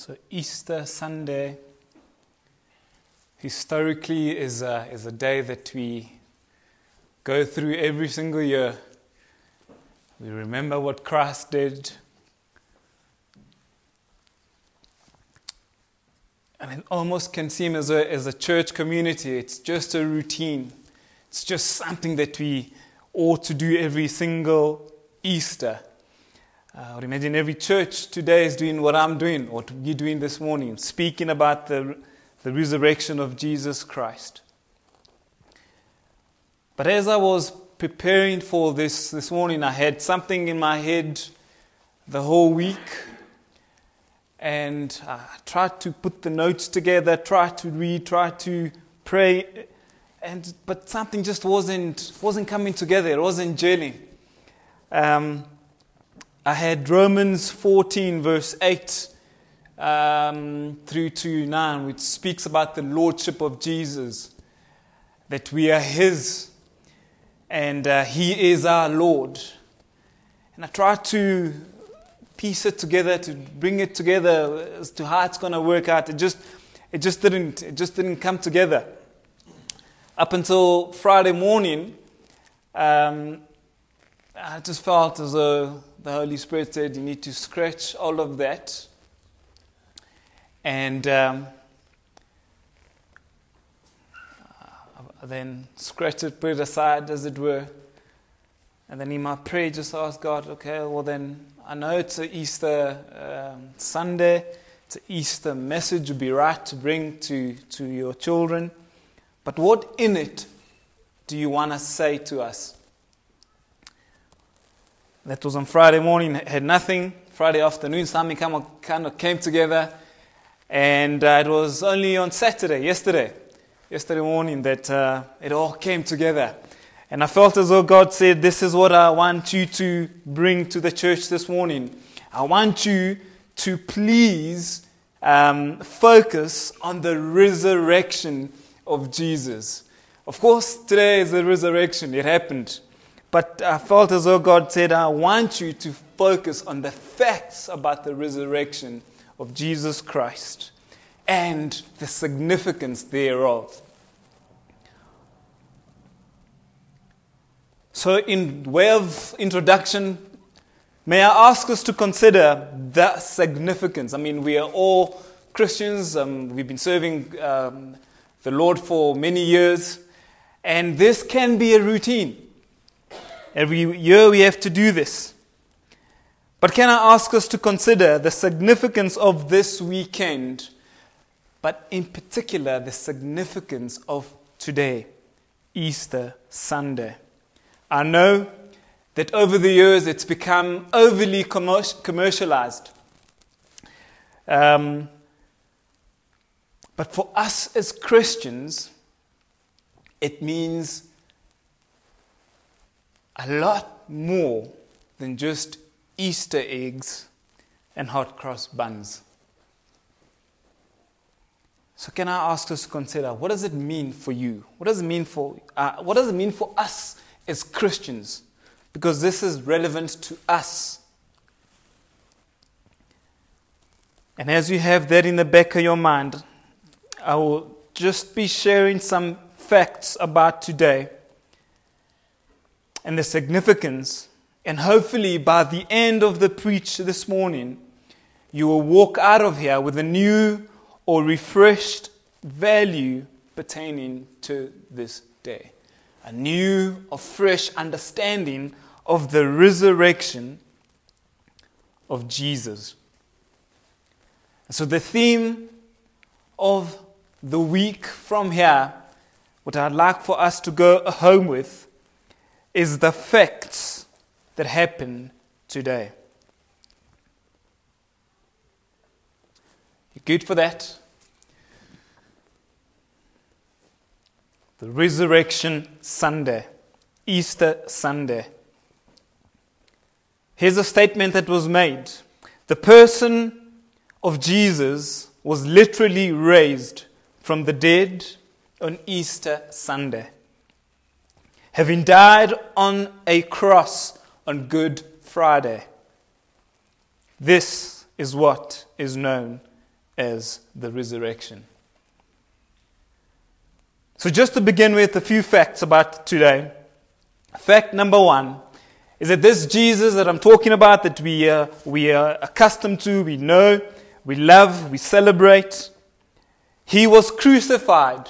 So, Easter Sunday historically is a, is a day that we go through every single year. We remember what Christ did. And it almost can seem as a, as a church community, it's just a routine. It's just something that we ought to do every single Easter. Uh, imagine every church today is doing what I'm doing, what you're doing this morning, speaking about the, the resurrection of Jesus Christ. But as I was preparing for this this morning, I had something in my head the whole week. And I tried to put the notes together, tried to read, tried to pray, and but something just wasn't wasn't coming together. It wasn't gelling. Um, I had Romans 14, verse 8 um, through to 9, which speaks about the lordship of Jesus, that we are His and uh, He is our Lord. And I tried to piece it together, to bring it together as to how it's going to work out. It just, it just didn't, it just didn't come together. Up until Friday morning, um, I just felt as though the Holy Spirit said, You need to scratch all of that. And um, then scratch it, put it aside, as it were. And then in my prayer, just ask God, okay, well, then I know it's an Easter um, Sunday, it's an Easter message would be right to bring to, to your children. But what in it do you want to say to us? That was on Friday morning, had nothing. Friday afternoon, something kind of came together. And uh, it was only on Saturday, yesterday, yesterday morning, that uh, it all came together. And I felt as though God said, This is what I want you to bring to the church this morning. I want you to please um, focus on the resurrection of Jesus. Of course, today is the resurrection, it happened. But I felt as though God said, I want you to focus on the facts about the resurrection of Jesus Christ and the significance thereof. So, in way of introduction, may I ask us to consider the significance? I mean, we are all Christians, um, we've been serving um, the Lord for many years, and this can be a routine. Every year we have to do this. But can I ask us to consider the significance of this weekend, but in particular the significance of today, Easter Sunday? I know that over the years it's become overly commercialized. Um, but for us as Christians, it means a lot more than just Easter eggs and hot cross buns. So, can I ask us to consider what does it mean for you? What does it mean for uh, what does it mean for us as Christians? Because this is relevant to us. And as you have that in the back of your mind, I will just be sharing some facts about today and the significance. And hopefully, by the end of the preach this morning, you will walk out of here with a new or refreshed value pertaining to this day. A new or fresh understanding of the resurrection of Jesus. So, the theme of the week from here, what I'd like for us to go home with, is the facts that happen today. You good for that? The Resurrection Sunday, Easter Sunday. Here's a statement that was made The person of Jesus was literally raised from the dead on Easter Sunday having died on a cross on Good Friday. This is what is known as the resurrection. So, just to begin with, a few facts about today. Fact number one is that this Jesus that I'm talking about, that we, uh, we are accustomed to, we know, we love, we celebrate, he was crucified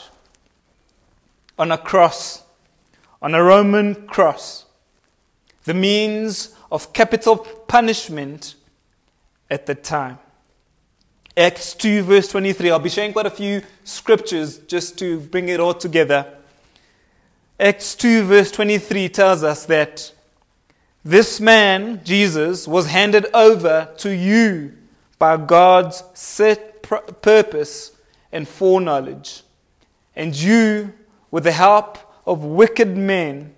on a cross, on a Roman cross, the means of capital punishment at the time. Acts 2, verse 23. I'll be sharing quite a few scriptures just to bring it all together. Acts 2, verse 23 tells us that this man, Jesus, was handed over to you by God's set purpose and foreknowledge. And you, with the help of wicked men,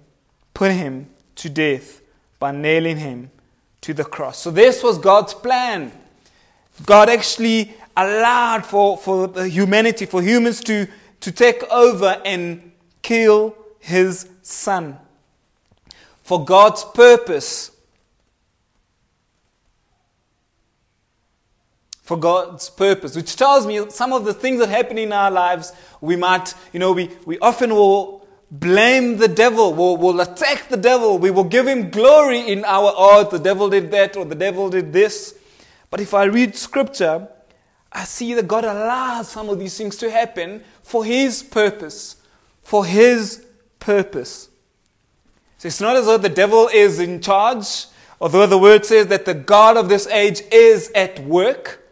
put him to death by nailing him to the cross. So, this was God's plan God actually allowed for, for humanity, for humans to, to take over and kill his son. For God's purpose. For God's purpose, which tells me some of the things that happen in our lives, we might, you know, we, we often will blame the devil, we'll, we'll attack the devil, we will give him glory in our, oh, the devil did that or the devil did this. But if I read scripture, I see that God allows some of these things to happen for His purpose. For His purpose. So it's not as though the devil is in charge, although the word says that the God of this age is at work.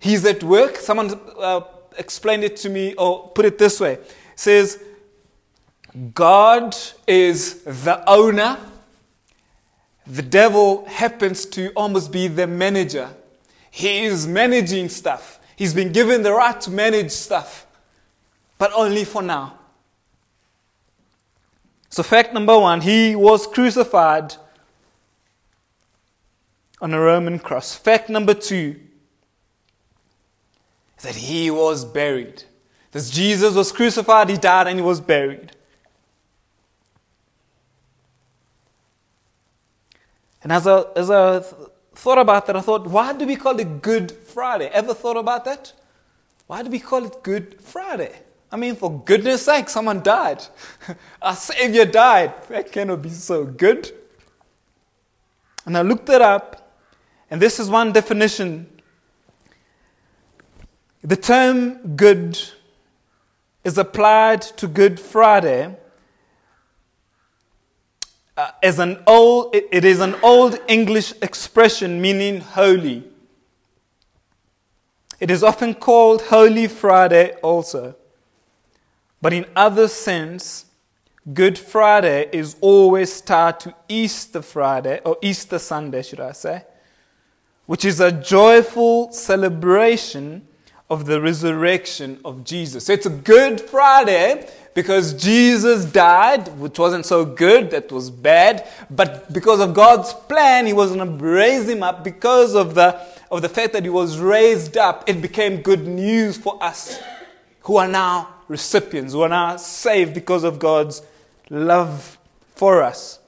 He's at work. Someone uh, explained it to me, or put it this way. It says, God is the owner the devil happens to almost be the manager. He is managing stuff. He's been given the right to manage stuff, but only for now. So, fact number one, he was crucified on a Roman cross. Fact number two that he was buried. This Jesus was crucified, he died, and he was buried. And as I, as I thought about that, I thought, why do we call it Good Friday? Ever thought about that? Why do we call it Good Friday? I mean, for goodness sake, someone died. Our Savior died. That cannot be so good. And I looked it up, and this is one definition. The term good is applied to Good Friday uh, as an old, it is an old English expression meaning holy. It is often called Holy Friday also. But in other sense, Good Friday is always tied to Easter Friday, or Easter Sunday, should I say, which is a joyful celebration of the resurrection of Jesus. So it's a Good Friday because Jesus died, which wasn't so good, that was bad, but because of God's plan, He was going to raise Him up. Because of the, of the fact that He was raised up, it became good news for us who are now recipients, who are now saved because of God's love for us.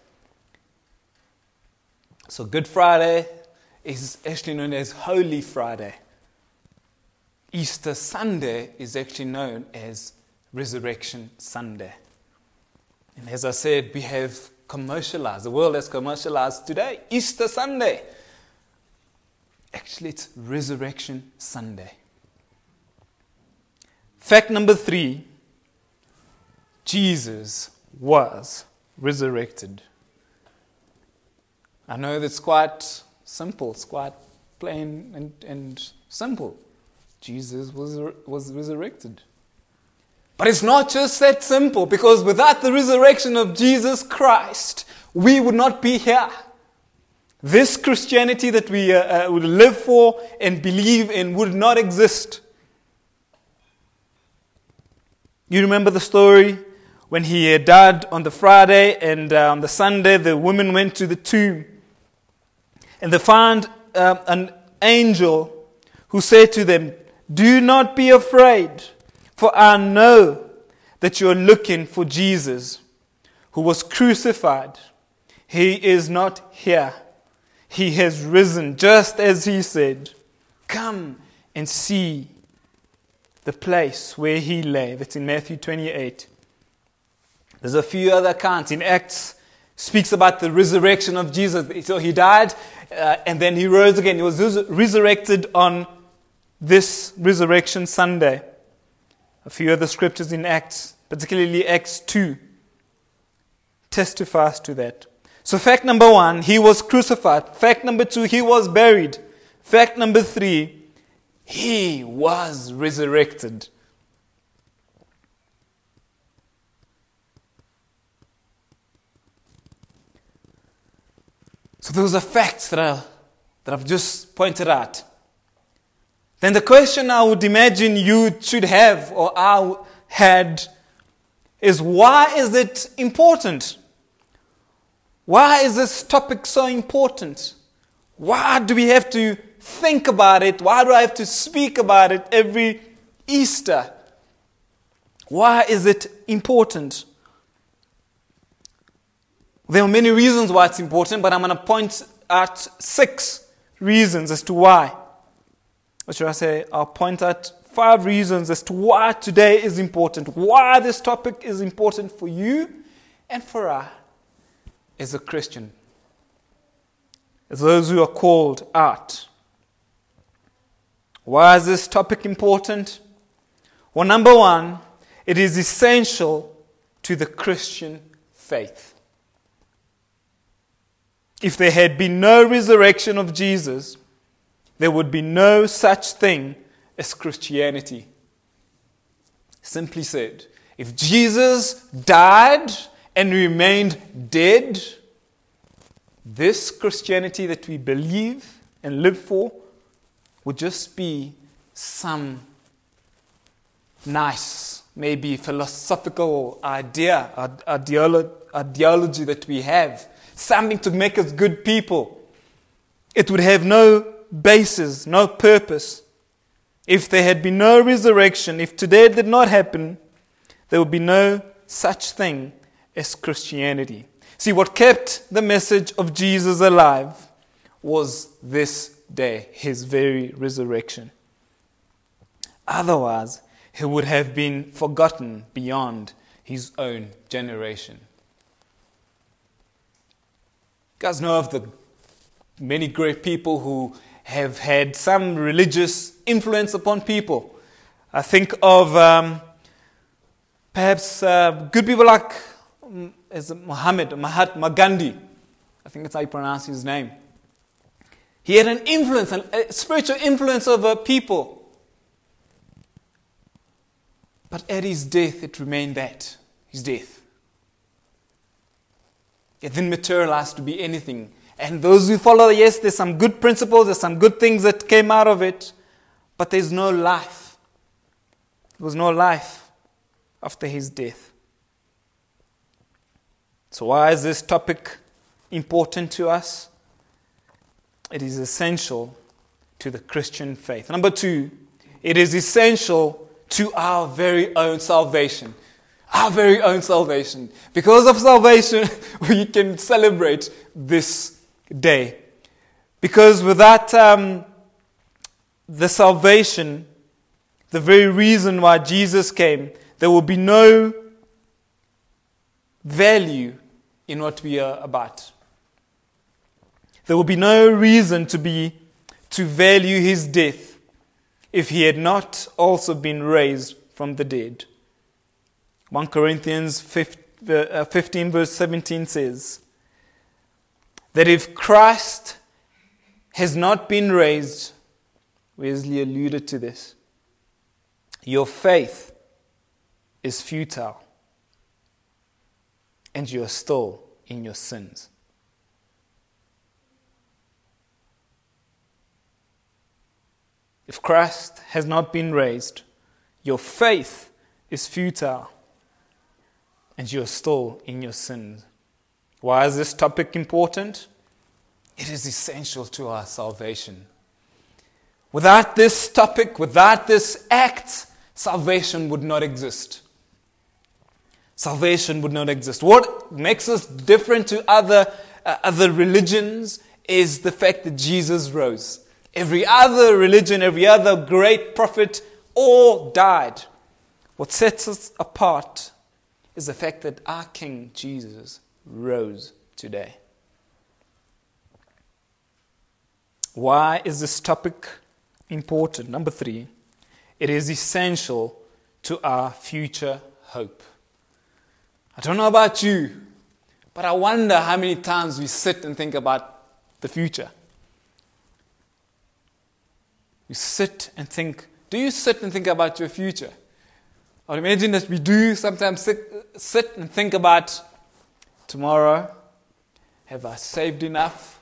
So, Good Friday is actually known as Holy Friday. Easter Sunday is actually known as Resurrection Sunday. And as I said, we have commercialized, the world has commercialized today, Easter Sunday. Actually, it's Resurrection Sunday. Fact number three Jesus was resurrected. I know that's quite simple, it's quite plain and, and simple. Jesus was, was resurrected. But it's not just that simple because without the resurrection of Jesus Christ, we would not be here. This Christianity that we uh, uh, would live for and believe in would not exist. You remember the story when he died on the Friday and uh, on the Sunday, the women went to the tomb and they found uh, an angel who said to them, Do not be afraid. For I know that you're looking for Jesus who was crucified. He is not here. He has risen just as he said. Come and see the place where he lay. That's in Matthew 28. There's a few other accounts. In Acts, speaks about the resurrection of Jesus. So he died uh, and then he rose again. He was resurrected on this resurrection Sunday. A few other scriptures in Acts, particularly Acts 2, testifies to that. So, fact number one, he was crucified. Fact number two, he was buried. Fact number three, he was resurrected. So those are facts that, I, that I've just pointed out. Then the question I would imagine you should have, or I had, is why is it important? Why is this topic so important? Why do we have to think about it? Why do I have to speak about it every Easter? Why is it important? There are many reasons why it's important, but I'm going to point out six reasons as to why. Or should I say, I'll point out five reasons as to why today is important, why this topic is important for you and for us as a Christian, as those who are called out. Why is this topic important? Well, number one, it is essential to the Christian faith. If there had been no resurrection of Jesus, there would be no such thing as Christianity. Simply said, if Jesus died and remained dead, this Christianity that we believe and live for would just be some nice, maybe philosophical idea, ideology that we have something to make us good people. It would have no basis, no purpose. If there had been no resurrection, if today did not happen, there would be no such thing as Christianity. See, what kept the message of Jesus alive was this day, his very resurrection. Otherwise, he would have been forgotten beyond his own generation guys know of the many great people who have had some religious influence upon people. I think of um, perhaps uh, good people like um, is Muhammad, Mahatma Gandhi. I think that's how you pronounce his name. He had an influence, a spiritual influence over people. But at his death, it remained that his death. It didn't materialize to be anything. And those who follow, yes, there's some good principles, there's some good things that came out of it, but there's no life. There was no life after his death. So, why is this topic important to us? It is essential to the Christian faith. Number two, it is essential to our very own salvation our very own salvation. Because of salvation, we can celebrate this day. Because without um, the salvation, the very reason why Jesus came, there will be no value in what we are about. There will be no reason to be to value his death if he had not also been raised from the dead. 1 Corinthians 15, uh, verse 17 says that if Christ has not been raised, Wesley alluded to this, your faith is futile and you are still in your sins. If Christ has not been raised, your faith is futile and you are still in your sins. Why is this topic important? It is essential to our salvation. Without this topic, without this act, salvation would not exist. Salvation would not exist. What makes us different to other, uh, other religions is the fact that Jesus rose. Every other religion, every other great prophet, all died. What sets us apart is the fact that our King Jesus rose today. Why is this topic important? Number three, it is essential to our future hope. I don't know about you, but I wonder how many times we sit and think about the future. We sit and think, do you sit and think about your future? I imagine that we do sometimes sit, sit and think about tomorrow. Have I saved enough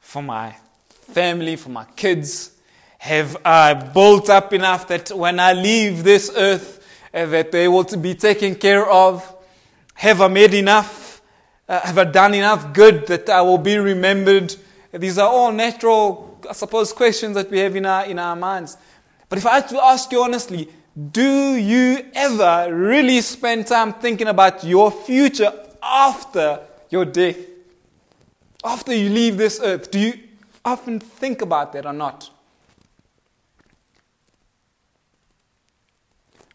for my family, for my kids? Have I built up enough that when I leave this earth, uh, that they will be taken care of? Have I made enough? Uh, have I done enough good that I will be remembered? These are all natural, I suppose, questions that we have in our, in our minds. But if I had to ask you honestly, do you ever really spend time thinking about your future after your death? After you leave this earth, do you often think about that or not?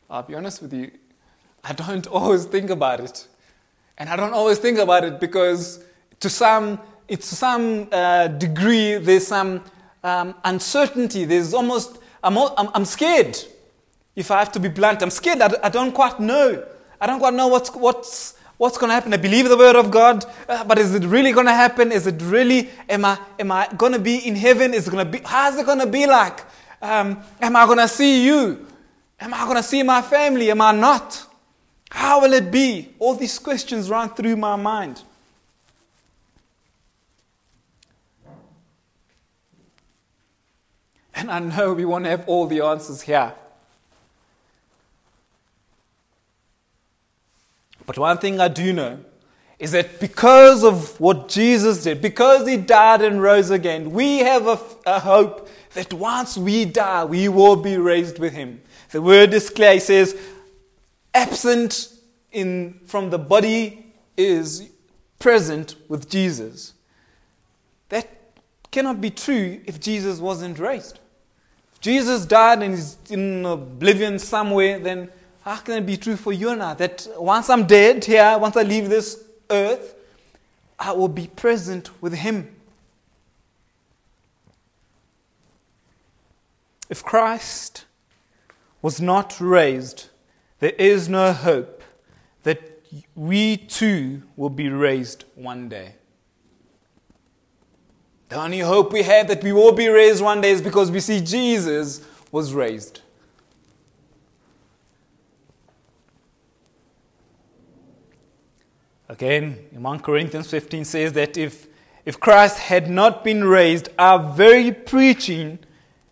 I'll be honest with you, I don't always think about it. And I don't always think about it because, to some, it's to some uh, degree, there's some um, uncertainty. There's almost, I'm, I'm, I'm, scared. If I have to be blunt, I'm scared. I, I don't quite know. I don't quite know what's, what's, what's going to happen. I believe the word of God, uh, but is it really going to happen? Is it really, am I, am I going to be in heaven? Is it going to be, how's it going to be like? Um, am I going to see you? Am I going to see my family? Am I not? How will it be? All these questions run through my mind. And I know we want to have all the answers here. But one thing I do know is that because of what Jesus did, because he died and rose again, we have a, a hope that once we die, we will be raised with him. The word is clear. He says, absent in, from the body is present with Jesus. That cannot be true if Jesus wasn't raised. If Jesus died and is in oblivion somewhere, then how can it be true for you and I that once I'm dead here, once I leave this earth, I will be present with Him? If Christ was not raised, there is no hope that we too will be raised one day. The only hope we have that we will be raised one day is because we see Jesus was raised. Again, in 1 Corinthians 15 says that if, if Christ had not been raised, our very preaching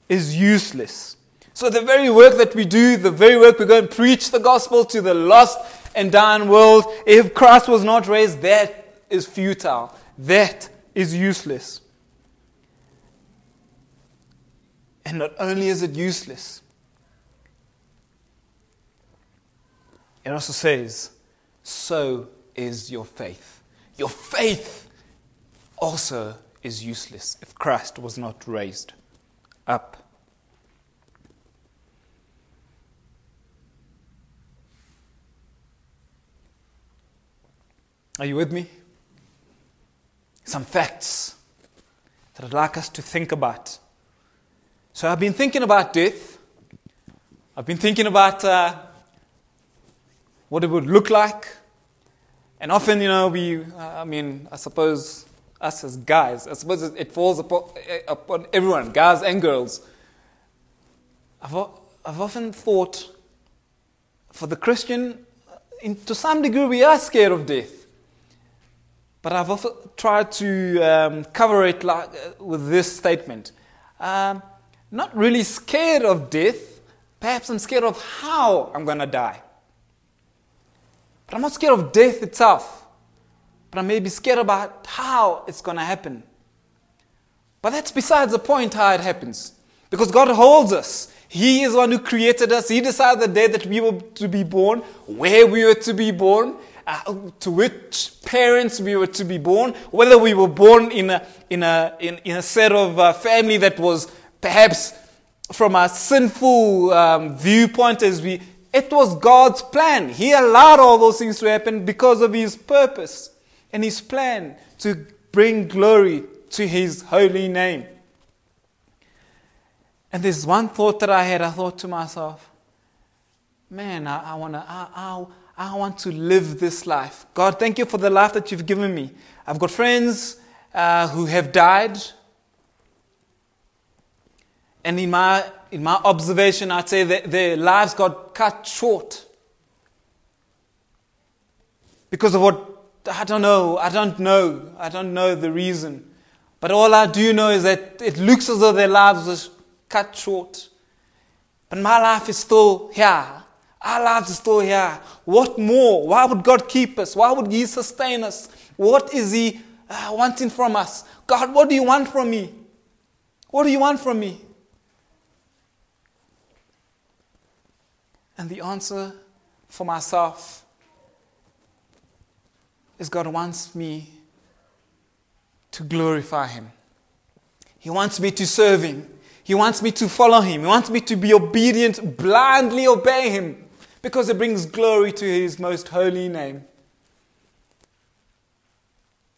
is useless. So, the very work that we do, the very work we go and preach the gospel to the lost and dying world, if Christ was not raised, that is futile. That is useless. And not only is it useless, it also says, so is your faith. Your faith also is useless if Christ was not raised up. Are you with me? Some facts that I'd like us to think about. So I've been thinking about death. I've been thinking about uh, what it would look like. And often, you know, we, uh, I mean, I suppose us as guys, I suppose it falls upon, upon everyone, guys and girls. I've, I've often thought for the Christian, in, to some degree, we are scared of death. But I've often tried to um, cover it like, uh, with this statement. Um, not really scared of death, perhaps I'm scared of how I'm going to die. But I'm not scared of death itself, but I may be scared about how it's going to happen. But that's besides the point how it happens. Because God holds us. He is the one who created us. He decided the day that we were to be born, where we were to be born uh, to which parents we were to be born, whether we were born in a, in a, in, in a set of uh, family that was perhaps from a sinful um, viewpoint, as we, it was God's plan. He allowed all those things to happen because of His purpose and His plan to bring glory to His holy name. And there's one thought that I had. I thought to myself, man, I, I want to I, I, I want to live this life. God, thank you for the life that you've given me. I've got friends uh, who have died. And in my, in my observation, I'd say that their lives got cut short. Because of what, I don't know, I don't know, I don't know the reason. But all I do know is that it looks as though their lives were cut short. But my life is still here. Our lives are still here. What more? Why would God keep us? Why would He sustain us? What is He uh, wanting from us? God, what do you want from me? What do you want from me? And the answer for myself is God wants me to glorify Him. He wants me to serve Him. He wants me to follow Him. He wants me to be obedient, blindly obey Him, because it brings glory to His most holy name.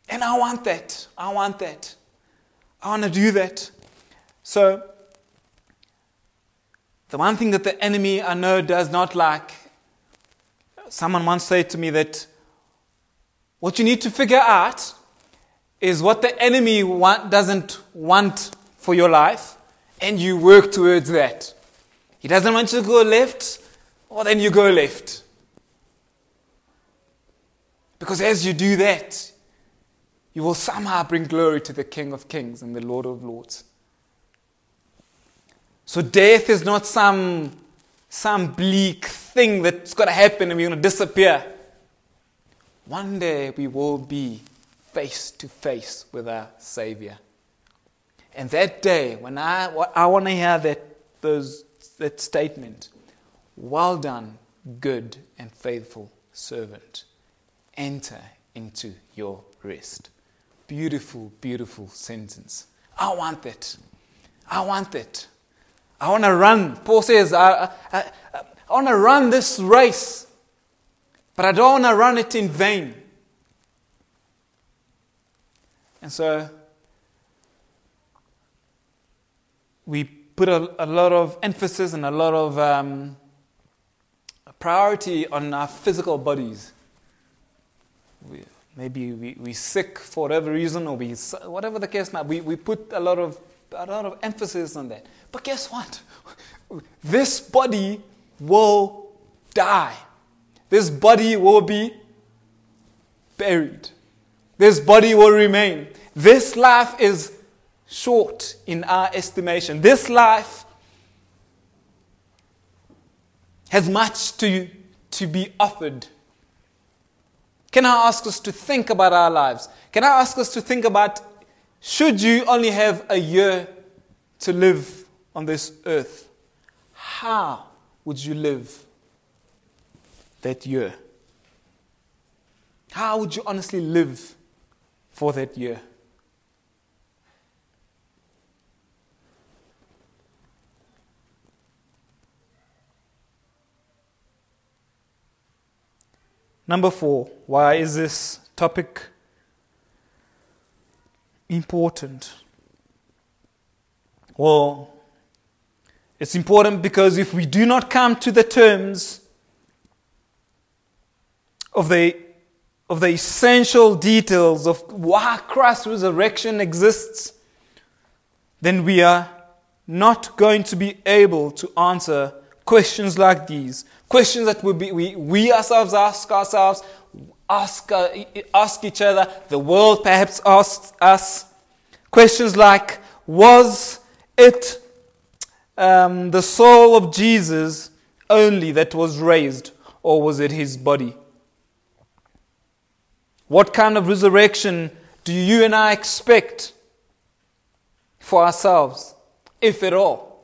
And I want that. I want that. I want to do that. So, the one thing that the enemy I know does not like, someone once said to me that what you need to figure out is what the enemy want, doesn't want for your life, and you work towards that. He doesn't want you to go left, or then you go left. Because as you do that, you will somehow bring glory to the King of Kings and the Lord of Lords. So death is not some, some bleak thing that's going to happen and we're going to disappear. One day we will be face to face with our Savior. And that day, when I, I want to hear that, those, that statement, well done, good and faithful servant, enter into your rest. Beautiful, beautiful sentence. I want that. I want that. I want to run. Paul says, I, I, I, want to run this race, but I don't want to run it in vain. And so we put a, a lot of emphasis and a lot of um, priority on our physical bodies. We, maybe we, we're sick for whatever reason, or we, whatever the case might be, we put a lot of a lot of emphasis on that. But guess what? This body will die. This body will be buried. This body will remain. This life is short in our estimation. This life has much to, to be offered. Can I ask us to think about our lives? Can I ask us to think about should you only have a year to live on this earth, how would you live that year? How would you honestly live for that year? Number four, why is this topic important? Well, it's important because if we do not come to the terms of the, of the essential details of why Christ's resurrection exists, then we are not going to be able to answer questions like these. Questions that we, we, we ourselves ask ourselves, ask, uh, ask each other, the world perhaps asks us. Questions like, was it um, the soul of Jesus only that was raised, or was it his body? What kind of resurrection do you and I expect for ourselves, if at all?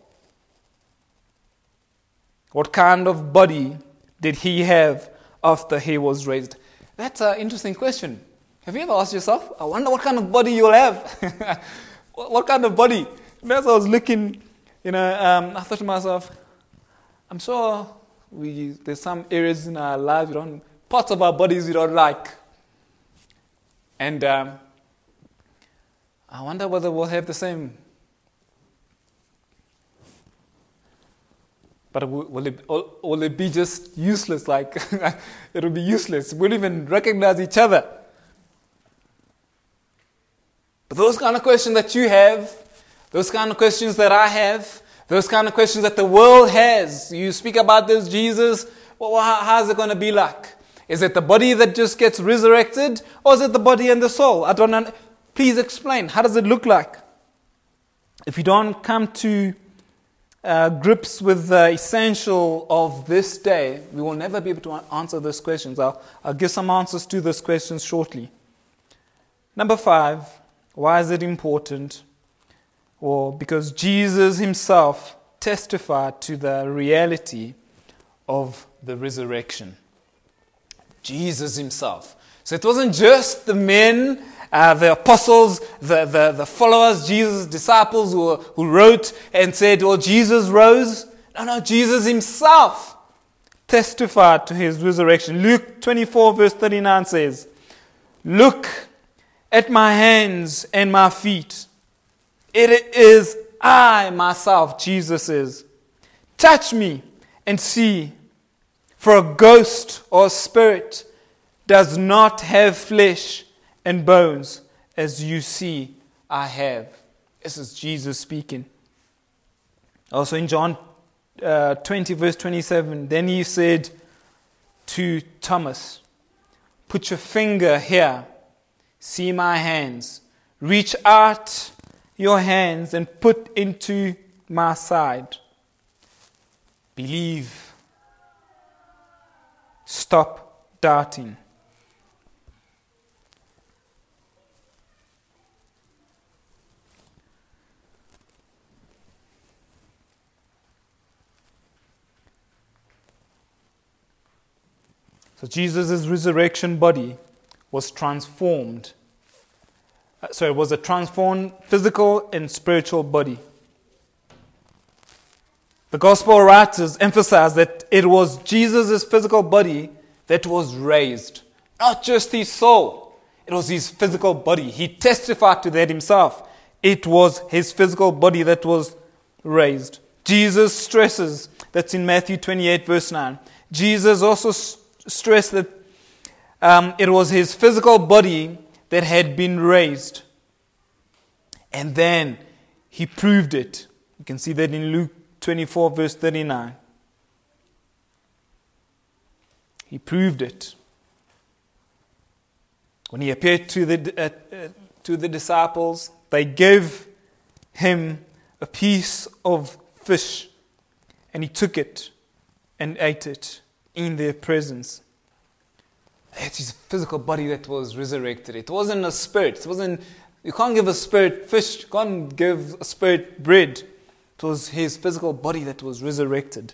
What kind of body did he have after he was raised? That's an interesting question. Have you ever asked yourself? I wonder what kind of body you'll have. what kind of body? And as I was looking you know, um, I thought to myself, I'm sure we, there's some areas in our lives we don't, parts of our bodies we don't like. And um, I wonder whether we'll have the same. But will it, will it be just useless? Like, it'll be useless. We won't even recognize each other. But those kind of questions that you have, those kind of questions that I have, those kind of questions that the world has. You speak about this Jesus, well, how's it going to be like? Is it the body that just gets resurrected, or is it the body and the soul? I don't know. Please explain. How does it look like? If you don't come to uh, grips with the essential of this day, we will never be able to answer those questions. I'll, I'll give some answers to those questions shortly. Number five, why is it important? Well, because Jesus himself testified to the reality of the resurrection. Jesus himself. So it wasn't just the men, uh, the apostles, the, the, the followers, Jesus' disciples who, who wrote and said, Well, Jesus rose. No, no, Jesus himself testified to his resurrection. Luke 24, verse 39 says, Look at my hands and my feet. It is I myself, Jesus is. Touch me and see. For a ghost or spirit does not have flesh and bones, as you see I have. This is Jesus speaking. Also in John uh, 20, verse 27, then he said to Thomas, Put your finger here, see my hands, reach out your hands and put into my side. Believe. Stop doubting. So Jesus' resurrection body was transformed uh, so it was a transformed physical and spiritual body. The gospel writers emphasize that it was Jesus' physical body that was raised, not just his soul. It was his physical body. He testified to that himself. It was his physical body that was raised. Jesus stresses, that's in Matthew 28, verse 9. Jesus also stressed that um, it was his physical body that had been raised. And then he proved it. You can see that in Luke 24, verse 39. He proved it. When he appeared to the, uh, uh, to the disciples, they gave him a piece of fish, and he took it and ate it in their presence. It's his physical body that was resurrected. It wasn't a spirit. It wasn't. You can't give a spirit fish. You can't give a spirit bread. It was his physical body that was resurrected.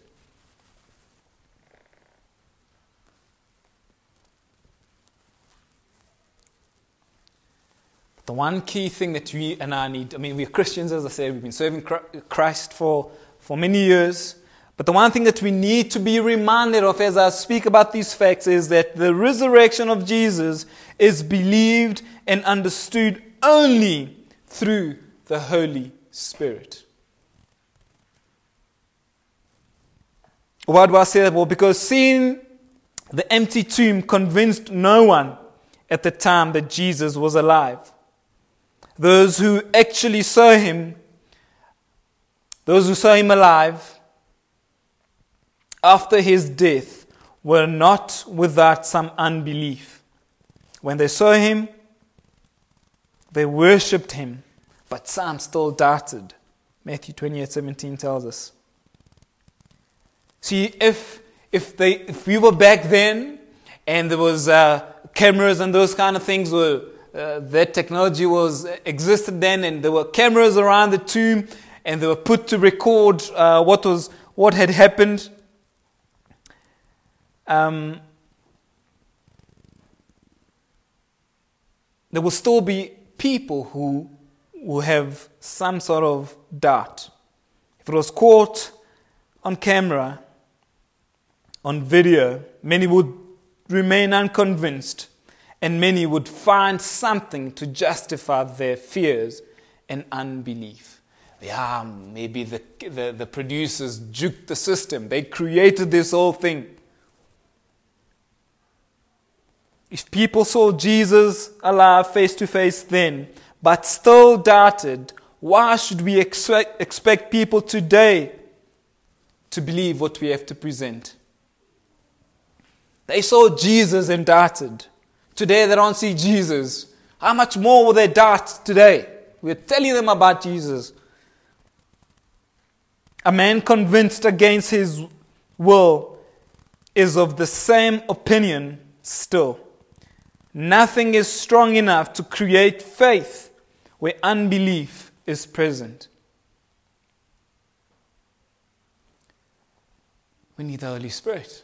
The one key thing that we and I need, I mean, we're Christians, as I said, we've been serving Christ for, for many years. But the one thing that we need to be reminded of as I speak about these facts is that the resurrection of Jesus is believed and understood only through the Holy Spirit. Why do I say that? Well, because seeing the empty tomb convinced no one at the time that Jesus was alive. Those who actually saw him, those who saw him alive, after his death were not without some unbelief. When they saw him, they worshipped him, but some still doubted. Matthew 28 17 tells us. See, if, if, they, if we were back then and there was uh, cameras and those kind of things were, uh, that technology was existed then and there were cameras around the tomb and they were put to record uh, what was what had happened um, there will still be people who will have some sort of doubt. if it was caught on camera, on video, many would remain unconvinced and many would find something to justify their fears and unbelief. Yeah, maybe the, the, the producers juked the system, they created this whole thing. If people saw Jesus alive face to face then, but still doubted, why should we expect, expect people today to believe what we have to present? They saw Jesus and doubted. Today they don't see Jesus. How much more will they doubt today? We're telling them about Jesus. A man convinced against his will is of the same opinion still. Nothing is strong enough to create faith where unbelief is present. We need the Holy Spirit.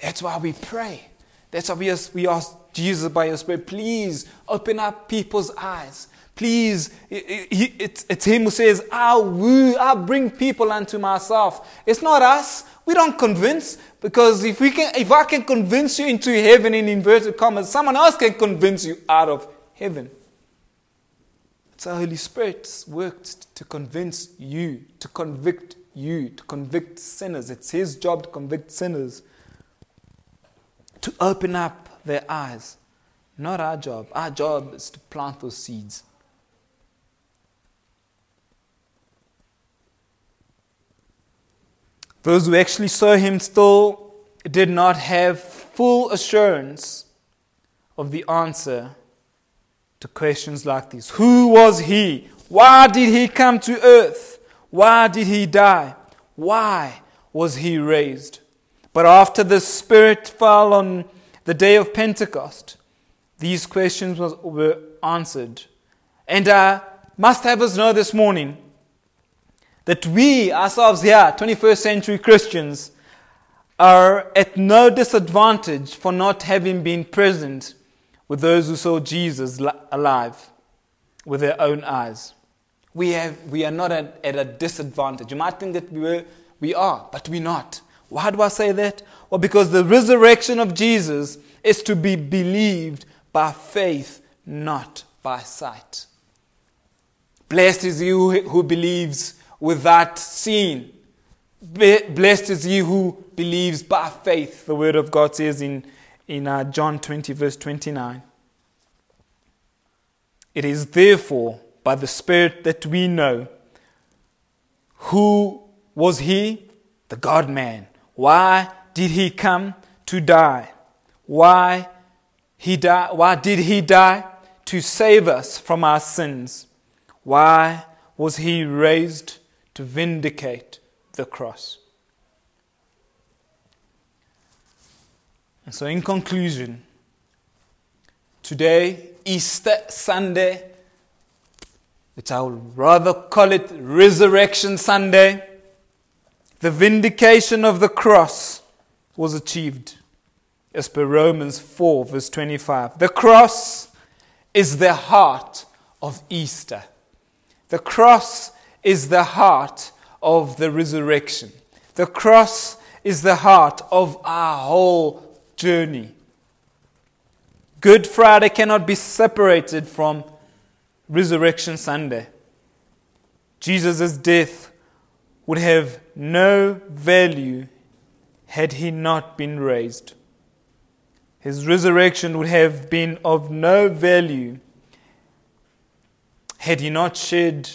That's why we pray. That's why we ask, we ask Jesus by your Spirit, please open up people's eyes. Please, it's, Him who says, I'll woo, I'll bring people unto myself. It's not us. We don't convince because if we can, if I can convince you into heaven in inverted commas, someone else can convince you out of heaven. It's the Holy Spirit's work to convince you, to convict you, to convict sinners. It's His job to convict sinners, to open up their eyes. Not our job. Our job is to plant those seeds. Those who actually saw him still did not have full assurance of the answer to questions like these Who was he? Why did he come to earth? Why did he die? Why was he raised? But after the Spirit fell on the day of Pentecost, these questions were answered. And I must have us know this morning that we ourselves here, 21st century Christians, are at no disadvantage for not having been present with those who saw Jesus alive with their own eyes. We, have, we are not at, at a disadvantage. You might think that we, were, we are, but we're not. Why do I say that? Well, because the resurrection of Jesus is to be believed by faith, not by sight. Blessed is you who believes without seeing. Blessed is he who believes by faith, the word of God says in, in uh, John 20, verse 29. It is therefore by the Spirit that we know who was he? The God man. Why did he come to die? Why he died? Why did he die? To save us from our sins. Why was he raised? To vindicate the cross. And so, in conclusion, today, Easter Sunday, which I would rather call it Resurrection Sunday, the vindication of the cross was achieved, as per Romans 4, verse 25. The cross is the heart of Easter. The cross is the heart of the resurrection. The cross is the heart of our whole journey. Good Friday cannot be separated from Resurrection Sunday. Jesus' death would have no value had he not been raised. His resurrection would have been of no value had he not shed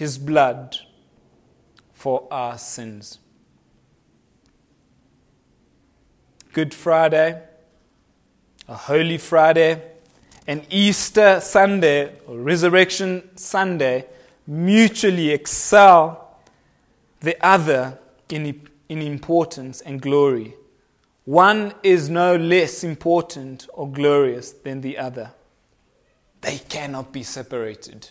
his blood for our sins. Good Friday, a Holy Friday, and Easter Sunday or Resurrection Sunday mutually excel the other in, in importance and glory. One is no less important or glorious than the other. They cannot be separated.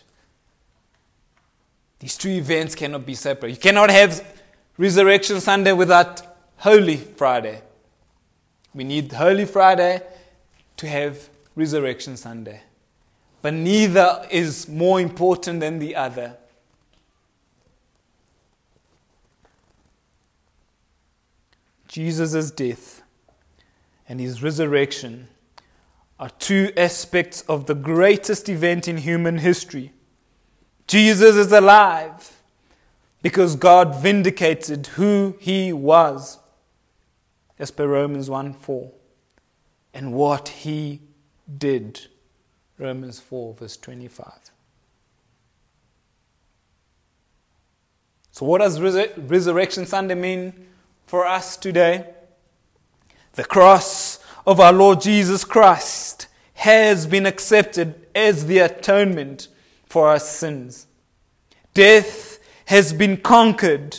These two events cannot be separate. You cannot have Resurrection Sunday without Holy Friday. We need Holy Friday to have Resurrection Sunday. But neither is more important than the other. Jesus' death and his resurrection are two aspects of the greatest event in human history Jesus is alive because God vindicated who he was, as per Romans 1 4, and what he did. Romans 4, verse 25. So, what does Resurrection Sunday mean for us today? The cross of our Lord Jesus Christ has been accepted as the atonement for our sins. Death has been conquered.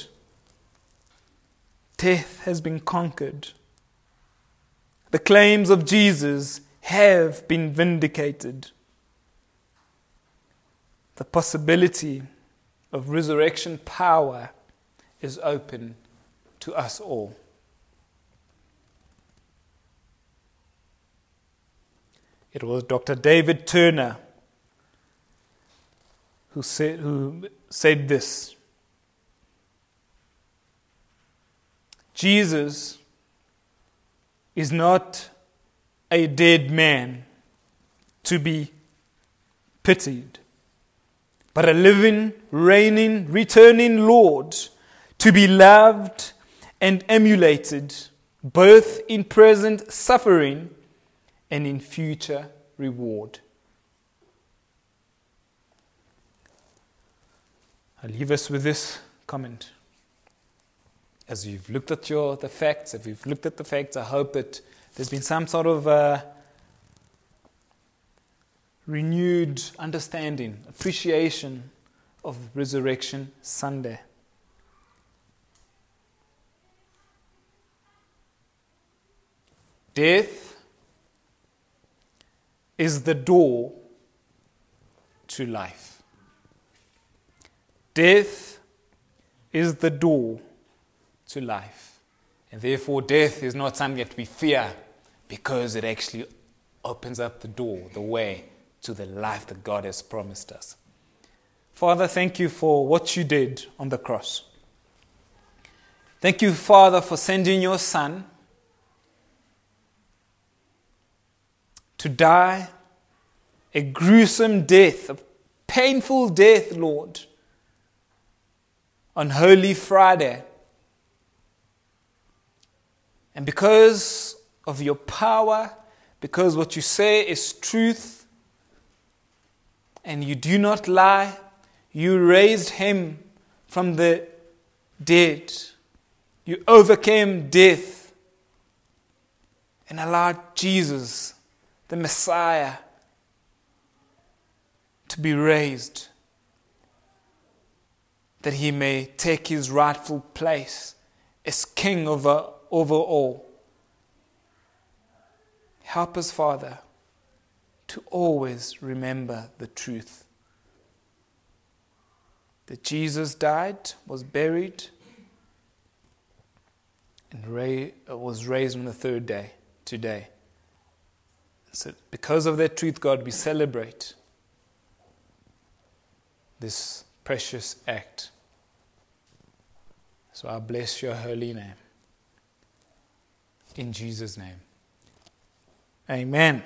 Death has been conquered. The claims of Jesus have been vindicated. The possibility of resurrection power is open to us all. It was Dr. David Turner who said, who said this Jesus is not a dead man to be pitied, but a living, reigning, returning Lord to be loved and emulated, both in present suffering and in future reward. I leave us with this comment. As you've looked at your, the facts, if you've looked at the facts, I hope that there's been some sort of uh, renewed understanding, appreciation of Resurrection Sunday. Death is the door to life. Death is the door to life. And therefore, death is not something that we fear because it actually opens up the door, the way to the life that God has promised us. Father, thank you for what you did on the cross. Thank you, Father, for sending your Son to die a gruesome death, a painful death, Lord, on Holy Friday. And because of your power, because what you say is truth, and you do not lie, you raised him from the dead. You overcame death and allowed Jesus, the Messiah, to be raised that he may take his rightful place as king over, over all. Help us, Father, to always remember the truth that Jesus died, was buried, and was raised on the third day, today. So, because of that truth, God, we celebrate this precious act. So I bless your holy name. In Jesus' name. Amen.